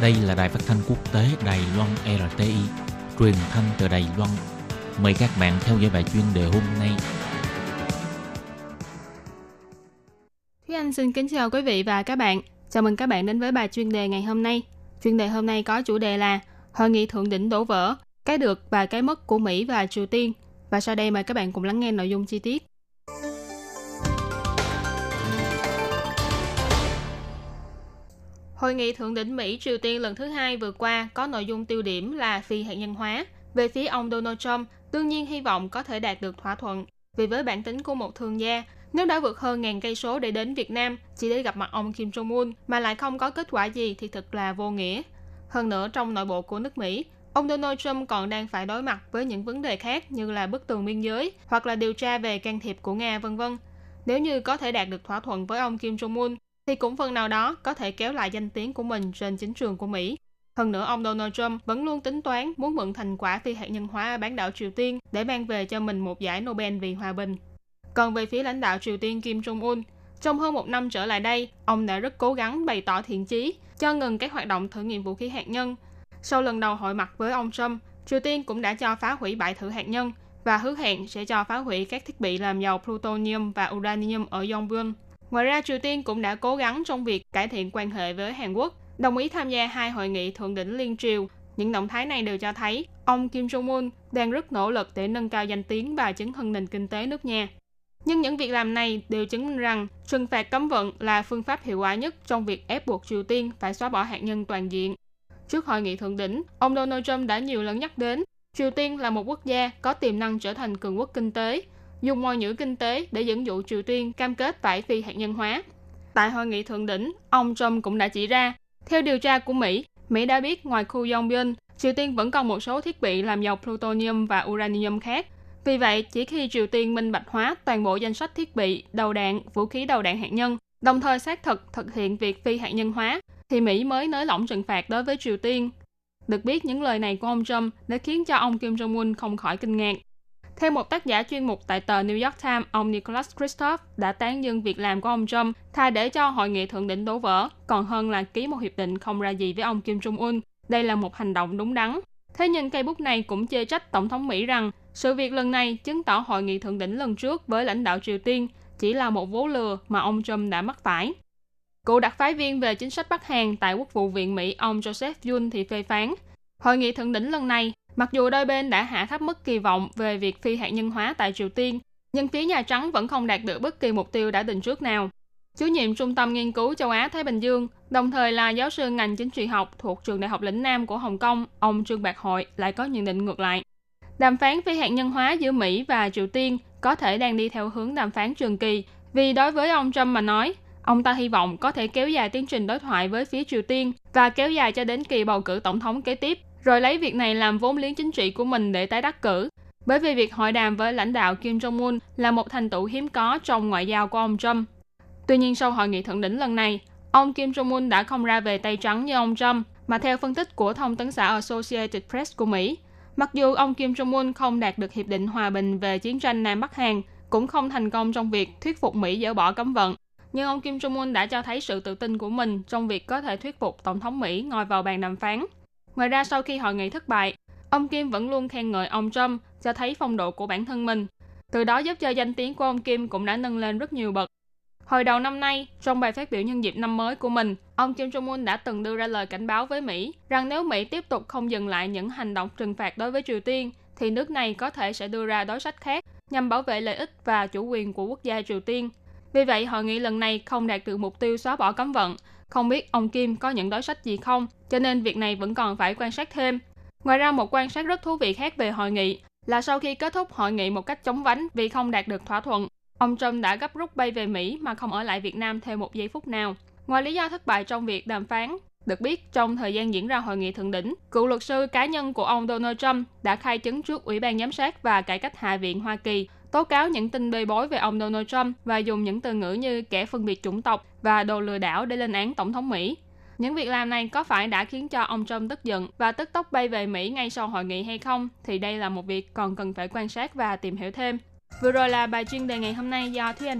Đây là đài phát thanh quốc tế Đài Loan RTI, truyền thanh từ Đài Loan. Mời các bạn theo dõi bài chuyên đề hôm nay. Thúy Anh xin kính chào quý vị và các bạn. Chào mừng các bạn đến với bài chuyên đề ngày hôm nay. Chuyên đề hôm nay có chủ đề là Hội nghị thượng đỉnh đổ vỡ, cái được và cái mất của Mỹ và Triều Tiên. Và sau đây mời các bạn cùng lắng nghe nội dung chi tiết. Hội nghị thượng đỉnh Mỹ Triều Tiên lần thứ hai vừa qua có nội dung tiêu điểm là phi hạt nhân hóa. Về phía ông Donald Trump, đương nhiên hy vọng có thể đạt được thỏa thuận. Vì với bản tính của một thương gia, nếu đã vượt hơn ngàn cây số để đến Việt Nam chỉ để gặp mặt ông Kim Jong Un mà lại không có kết quả gì thì thật là vô nghĩa. Hơn nữa trong nội bộ của nước Mỹ, ông Donald Trump còn đang phải đối mặt với những vấn đề khác như là bức tường biên giới hoặc là điều tra về can thiệp của Nga vân vân. Nếu như có thể đạt được thỏa thuận với ông Kim Jong Un thì cũng phần nào đó có thể kéo lại danh tiếng của mình trên chính trường của Mỹ. Hơn nữa, ông Donald Trump vẫn luôn tính toán muốn mượn thành quả phi hạt nhân hóa ở bán đảo Triều Tiên để mang về cho mình một giải Nobel vì hòa bình. Còn về phía lãnh đạo Triều Tiên Kim Jong-un, trong hơn một năm trở lại đây, ông đã rất cố gắng bày tỏ thiện chí, cho ngừng các hoạt động thử nghiệm vũ khí hạt nhân. Sau lần đầu hội mặt với ông Trump, Triều Tiên cũng đã cho phá hủy bãi thử hạt nhân và hứa hẹn sẽ cho phá hủy các thiết bị làm giàu plutonium và uranium ở Yongbyon. Ngoài ra, Triều Tiên cũng đã cố gắng trong việc cải thiện quan hệ với Hàn Quốc, đồng ý tham gia hai hội nghị thượng đỉnh liên triều. Những động thái này đều cho thấy ông Kim Jong-un đang rất nỗ lực để nâng cao danh tiếng và chứng hưng nền kinh tế nước nhà. Nhưng những việc làm này đều chứng minh rằng trừng phạt cấm vận là phương pháp hiệu quả nhất trong việc ép buộc Triều Tiên phải xóa bỏ hạt nhân toàn diện. Trước hội nghị thượng đỉnh, ông Donald Trump đã nhiều lần nhắc đến Triều Tiên là một quốc gia có tiềm năng trở thành cường quốc kinh tế, dùng ngôn ngữ kinh tế để dẫn dụ Triều Tiên cam kết phải phi hạt nhân hóa. Tại hội nghị thượng đỉnh, ông Trump cũng đã chỉ ra, theo điều tra của Mỹ, Mỹ đã biết ngoài khu Yongbyon, Triều Tiên vẫn còn một số thiết bị làm giàu plutonium và uranium khác. Vì vậy, chỉ khi Triều Tiên minh bạch hóa toàn bộ danh sách thiết bị, đầu đạn, vũ khí đầu đạn hạt nhân, đồng thời xác thực thực hiện việc phi hạt nhân hóa, thì Mỹ mới nới lỏng trừng phạt đối với Triều Tiên. Được biết, những lời này của ông Trump đã khiến cho ông Kim Jong-un không khỏi kinh ngạc. Theo một tác giả chuyên mục tại tờ New York Times, ông Nicholas Kristof đã tán dương việc làm của ông Trump thay để cho hội nghị thượng đỉnh đổ vỡ, còn hơn là ký một hiệp định không ra gì với ông Kim Jong-un. Đây là một hành động đúng đắn. Thế nhưng cây bút này cũng chê trách Tổng thống Mỹ rằng sự việc lần này chứng tỏ hội nghị thượng đỉnh lần trước với lãnh đạo Triều Tiên chỉ là một vố lừa mà ông Trump đã mắc phải. Cựu đặc phái viên về chính sách Bắc Hàn tại Quốc vụ viện Mỹ ông Joseph Yun thì phê phán, hội nghị thượng đỉnh lần này Mặc dù đôi bên đã hạ thấp mức kỳ vọng về việc phi hạt nhân hóa tại Triều Tiên, nhưng phía Nhà Trắng vẫn không đạt được bất kỳ mục tiêu đã định trước nào. Chủ nhiệm Trung tâm Nghiên cứu Châu Á-Thái Bình Dương, đồng thời là giáo sư ngành chính trị học thuộc Trường Đại học Lĩnh Nam của Hồng Kông, ông Trương Bạc Hội lại có nhận định ngược lại. Đàm phán phi hạt nhân hóa giữa Mỹ và Triều Tiên có thể đang đi theo hướng đàm phán trường kỳ, vì đối với ông Trump mà nói, ông ta hy vọng có thể kéo dài tiến trình đối thoại với phía Triều Tiên và kéo dài cho đến kỳ bầu cử tổng thống kế tiếp rồi lấy việc này làm vốn liếng chính trị của mình để tái đắc cử. Bởi vì việc hội đàm với lãnh đạo Kim Jong-un là một thành tựu hiếm có trong ngoại giao của ông Trump. Tuy nhiên sau hội nghị thượng đỉnh lần này, ông Kim Jong-un đã không ra về tay trắng như ông Trump, mà theo phân tích của thông tấn xã Associated Press của Mỹ, mặc dù ông Kim Jong-un không đạt được hiệp định hòa bình về chiến tranh Nam Bắc Hàn, cũng không thành công trong việc thuyết phục Mỹ dỡ bỏ cấm vận, nhưng ông Kim Jong-un đã cho thấy sự tự tin của mình trong việc có thể thuyết phục Tổng thống Mỹ ngồi vào bàn đàm phán. Ngoài ra sau khi hội nghị thất bại, ông Kim vẫn luôn khen ngợi ông Trump cho thấy phong độ của bản thân mình. Từ đó giúp cho danh tiếng của ông Kim cũng đã nâng lên rất nhiều bậc. Hồi đầu năm nay, trong bài phát biểu nhân dịp năm mới của mình, ông Kim Jong-un đã từng đưa ra lời cảnh báo với Mỹ rằng nếu Mỹ tiếp tục không dừng lại những hành động trừng phạt đối với Triều Tiên, thì nước này có thể sẽ đưa ra đối sách khác nhằm bảo vệ lợi ích và chủ quyền của quốc gia Triều Tiên. Vì vậy, hội nghị lần này không đạt được mục tiêu xóa bỏ cấm vận, không biết ông Kim có những đối sách gì không, cho nên việc này vẫn còn phải quan sát thêm. Ngoài ra một quan sát rất thú vị khác về hội nghị là sau khi kết thúc hội nghị một cách chống vánh vì không đạt được thỏa thuận, ông Trump đã gấp rút bay về Mỹ mà không ở lại Việt Nam thêm một giây phút nào. Ngoài lý do thất bại trong việc đàm phán, được biết trong thời gian diễn ra hội nghị thượng đỉnh, cựu luật sư cá nhân của ông Donald Trump đã khai chứng trước Ủy ban Giám sát và Cải cách Hạ viện Hoa Kỳ tố cáo những tin bê bối về ông Donald Trump và dùng những từ ngữ như kẻ phân biệt chủng tộc và đồ lừa đảo để lên án tổng thống Mỹ. Những việc làm này có phải đã khiến cho ông Trump tức giận và tức tốc bay về Mỹ ngay sau hội nghị hay không thì đây là một việc còn cần phải quan sát và tìm hiểu thêm. Vừa rồi là bài chuyên đề ngày hôm nay do Thúy Anh